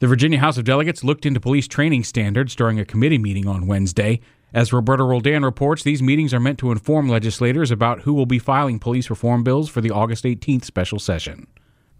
The Virginia House of Delegates looked into police training standards during a committee meeting on Wednesday. As Roberto Roldan reports, these meetings are meant to inform legislators about who will be filing police reform bills for the August 18th special session.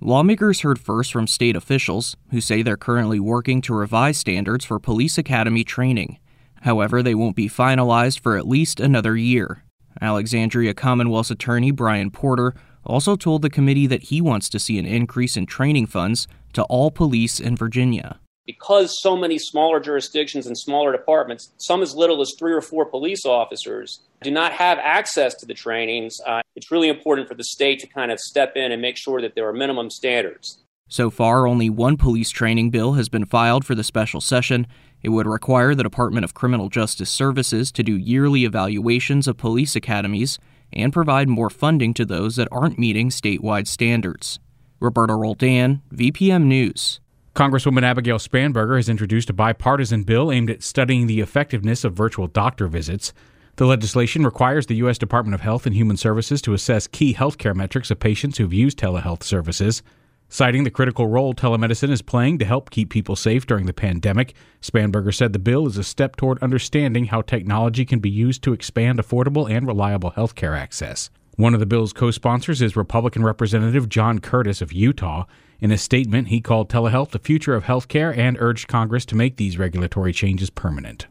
Lawmakers heard first from state officials, who say they're currently working to revise standards for police academy training. However, they won't be finalized for at least another year. Alexandria Commonwealth's attorney Bryan Porter also told the committee that he wants to see an increase in training funds to all police in Virginia. Because so many smaller jurisdictions and smaller departments, some as little as three or four police officers, do not have access to the trainings, uh, it's really important for the state to kind of step in and make sure that there are minimum standards. So far, only one police training bill has been filed for the special session. It would require the Department of Criminal Justice Services to do yearly evaluations of police academies and provide more funding to those that aren't meeting statewide standards. Roberto Roldan, VPM News. Congresswoman Abigail Spanberger has introduced a bipartisan bill aimed at studying the effectiveness of virtual doctor visits. The legislation requires the U.S. Department of Health and Human Services to assess key healthcare metrics of patients who've used telehealth services. Citing the critical role telemedicine is playing to help keep people safe during the pandemic, Spanberger said the bill is a step toward understanding how technology can be used to expand affordable and reliable healthcare access. One of the bill's co sponsors is Republican Representative John Curtis of Utah. In a statement, he called telehealth the future of healthcare and urged Congress to make these regulatory changes permanent.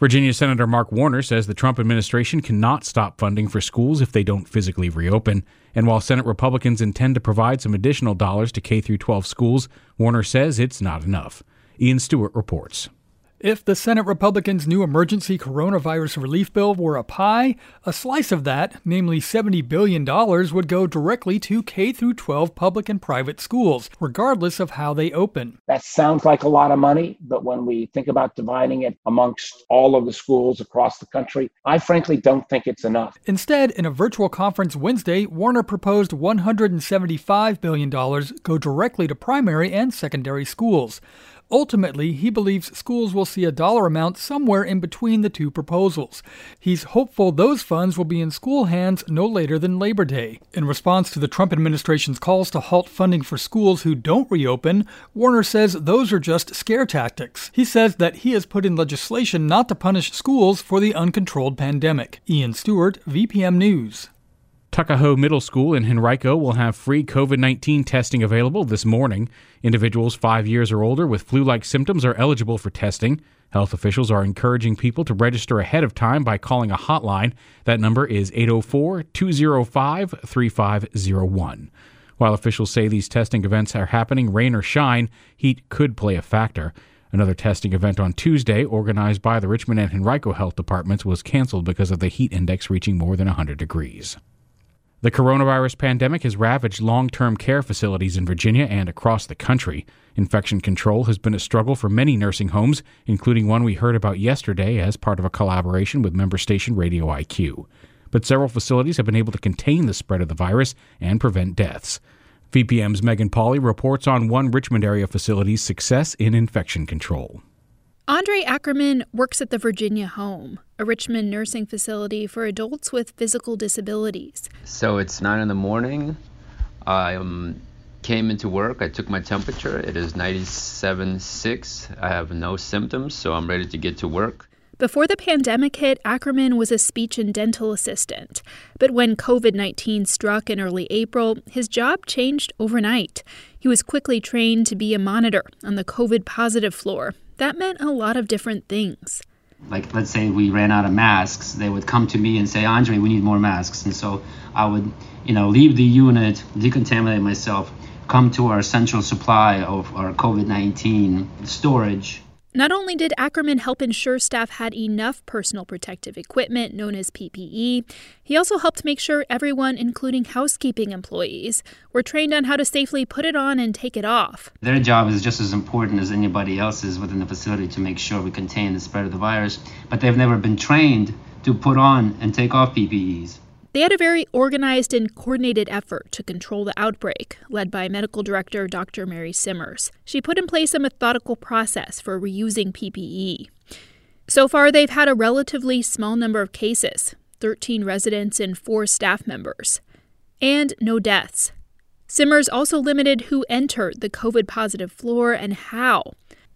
Virginia Senator Mark Warner says the Trump administration cannot stop funding for schools if they don't physically reopen. And while Senate Republicans intend to provide some additional dollars to K 12 schools, Warner says it's not enough. Ian Stewart reports. If the Senate Republicans' new emergency coronavirus relief bill were a pie, a slice of that, namely $70 billion, would go directly to K 12 public and private schools, regardless of how they open. That sounds like a lot of money, but when we think about dividing it amongst all of the schools across the country, I frankly don't think it's enough. Instead, in a virtual conference Wednesday, Warner proposed $175 billion go directly to primary and secondary schools. Ultimately, he believes schools will see a dollar amount somewhere in between the two proposals. He's hopeful those funds will be in school hands no later than Labor Day. In response to the Trump administration's calls to halt funding for schools who don't reopen, Warner says those are just scare tactics. He says that he has put in legislation not to punish schools for the uncontrolled pandemic. Ian Stewart, VPM News. Tuckahoe Middle School in Henrico will have free COVID 19 testing available this morning. Individuals five years or older with flu like symptoms are eligible for testing. Health officials are encouraging people to register ahead of time by calling a hotline. That number is 804 205 3501. While officials say these testing events are happening rain or shine, heat could play a factor. Another testing event on Tuesday, organized by the Richmond and Henrico Health Departments, was canceled because of the heat index reaching more than 100 degrees. The coronavirus pandemic has ravaged long term care facilities in Virginia and across the country. Infection control has been a struggle for many nursing homes, including one we heard about yesterday as part of a collaboration with member station Radio IQ. But several facilities have been able to contain the spread of the virus and prevent deaths. VPM's Megan Pauly reports on one Richmond area facility's success in infection control. Andre Ackerman works at the Virginia Home, a Richmond nursing facility for adults with physical disabilities. So it's nine in the morning. I um, came into work. I took my temperature. It is 97.6. I have no symptoms, so I'm ready to get to work. Before the pandemic hit, Ackerman was a speech and dental assistant. But when COVID 19 struck in early April, his job changed overnight. He was quickly trained to be a monitor on the COVID positive floor that meant a lot of different things. Like, let's say we ran out of masks, they would come to me and say, Andre, we need more masks. And so I would, you know, leave the unit, decontaminate myself, come to our central supply of our COVID 19 storage. Not only did Ackerman help ensure staff had enough personal protective equipment known as PPE, he also helped make sure everyone, including housekeeping employees, were trained on how to safely put it on and take it off. Their job is just as important as anybody else's within the facility to make sure we contain the spread of the virus, but they've never been trained to put on and take off PPEs. They had a very organized and coordinated effort to control the outbreak, led by medical director Dr. Mary Simmers. She put in place a methodical process for reusing PPE. So far, they've had a relatively small number of cases 13 residents and four staff members, and no deaths. Simmers also limited who entered the COVID positive floor and how.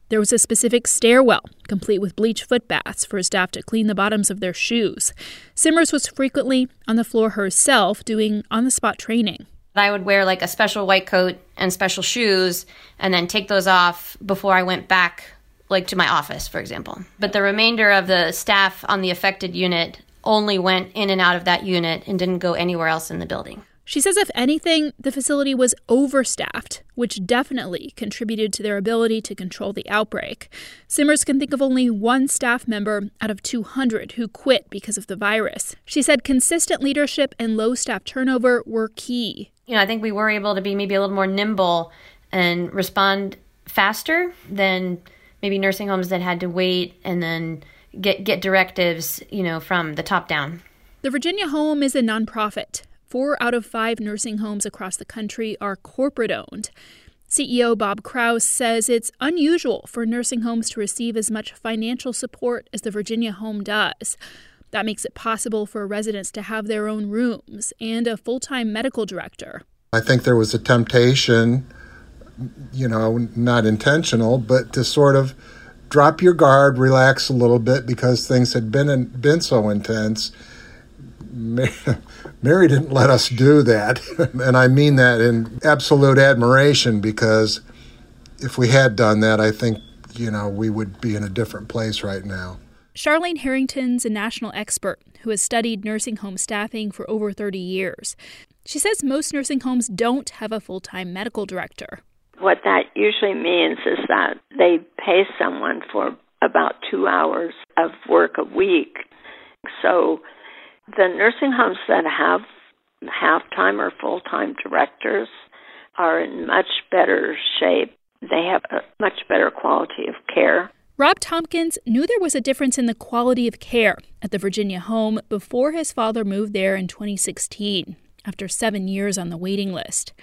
There was a specific stairwell, complete with bleach foot baths for staff to clean the bottoms of their shoes. Simmers was frequently on the floor herself doing on the spot training. I would wear like a special white coat and special shoes and then take those off before I went back like to my office for example. But the remainder of the staff on the affected unit only went in and out of that unit and didn't go anywhere else in the building. She says, if anything, the facility was overstaffed, which definitely contributed to their ability to control the outbreak. Simmers can think of only one staff member out of 200 who quit because of the virus. She said consistent leadership and low staff turnover were key. You know, I think we were able to be maybe a little more nimble and respond faster than maybe nursing homes that had to wait and then get get directives, you know, from the top down. The Virginia Home is a nonprofit. Four out of five nursing homes across the country are corporate owned. CEO Bob Kraus says it's unusual for nursing homes to receive as much financial support as the Virginia Home does. That makes it possible for residents to have their own rooms and a full time medical director. I think there was a temptation, you know, not intentional, but to sort of drop your guard, relax a little bit because things had been been so intense Mary didn't let us do that. and I mean that in absolute admiration because if we had done that, I think, you know, we would be in a different place right now. Charlene Harrington's a national expert who has studied nursing home staffing for over 30 years. She says most nursing homes don't have a full time medical director. What that usually means is that they pay someone for about two hours of work a week. So the nursing homes that have half time or full time directors are in much better shape. They have a much better quality of care. Rob Tompkins knew there was a difference in the quality of care at the Virginia home before his father moved there in 2016, after seven years on the waiting list.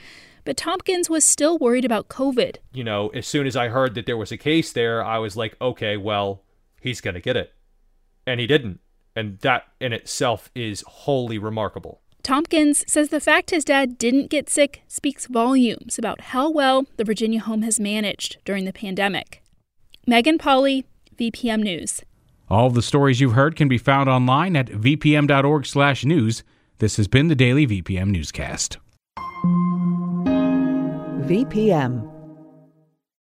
But Tompkins was still worried about COVID. You know, as soon as I heard that there was a case there, I was like, okay, well, he's going to get it. And he didn't. And that in itself is wholly remarkable. Tompkins says the fact his dad didn't get sick speaks volumes about how well the Virginia home has managed during the pandemic. Megan Pauly, VPM News. All the stories you've heard can be found online at vpm.org/news. This has been the daily VPM newscast. VPM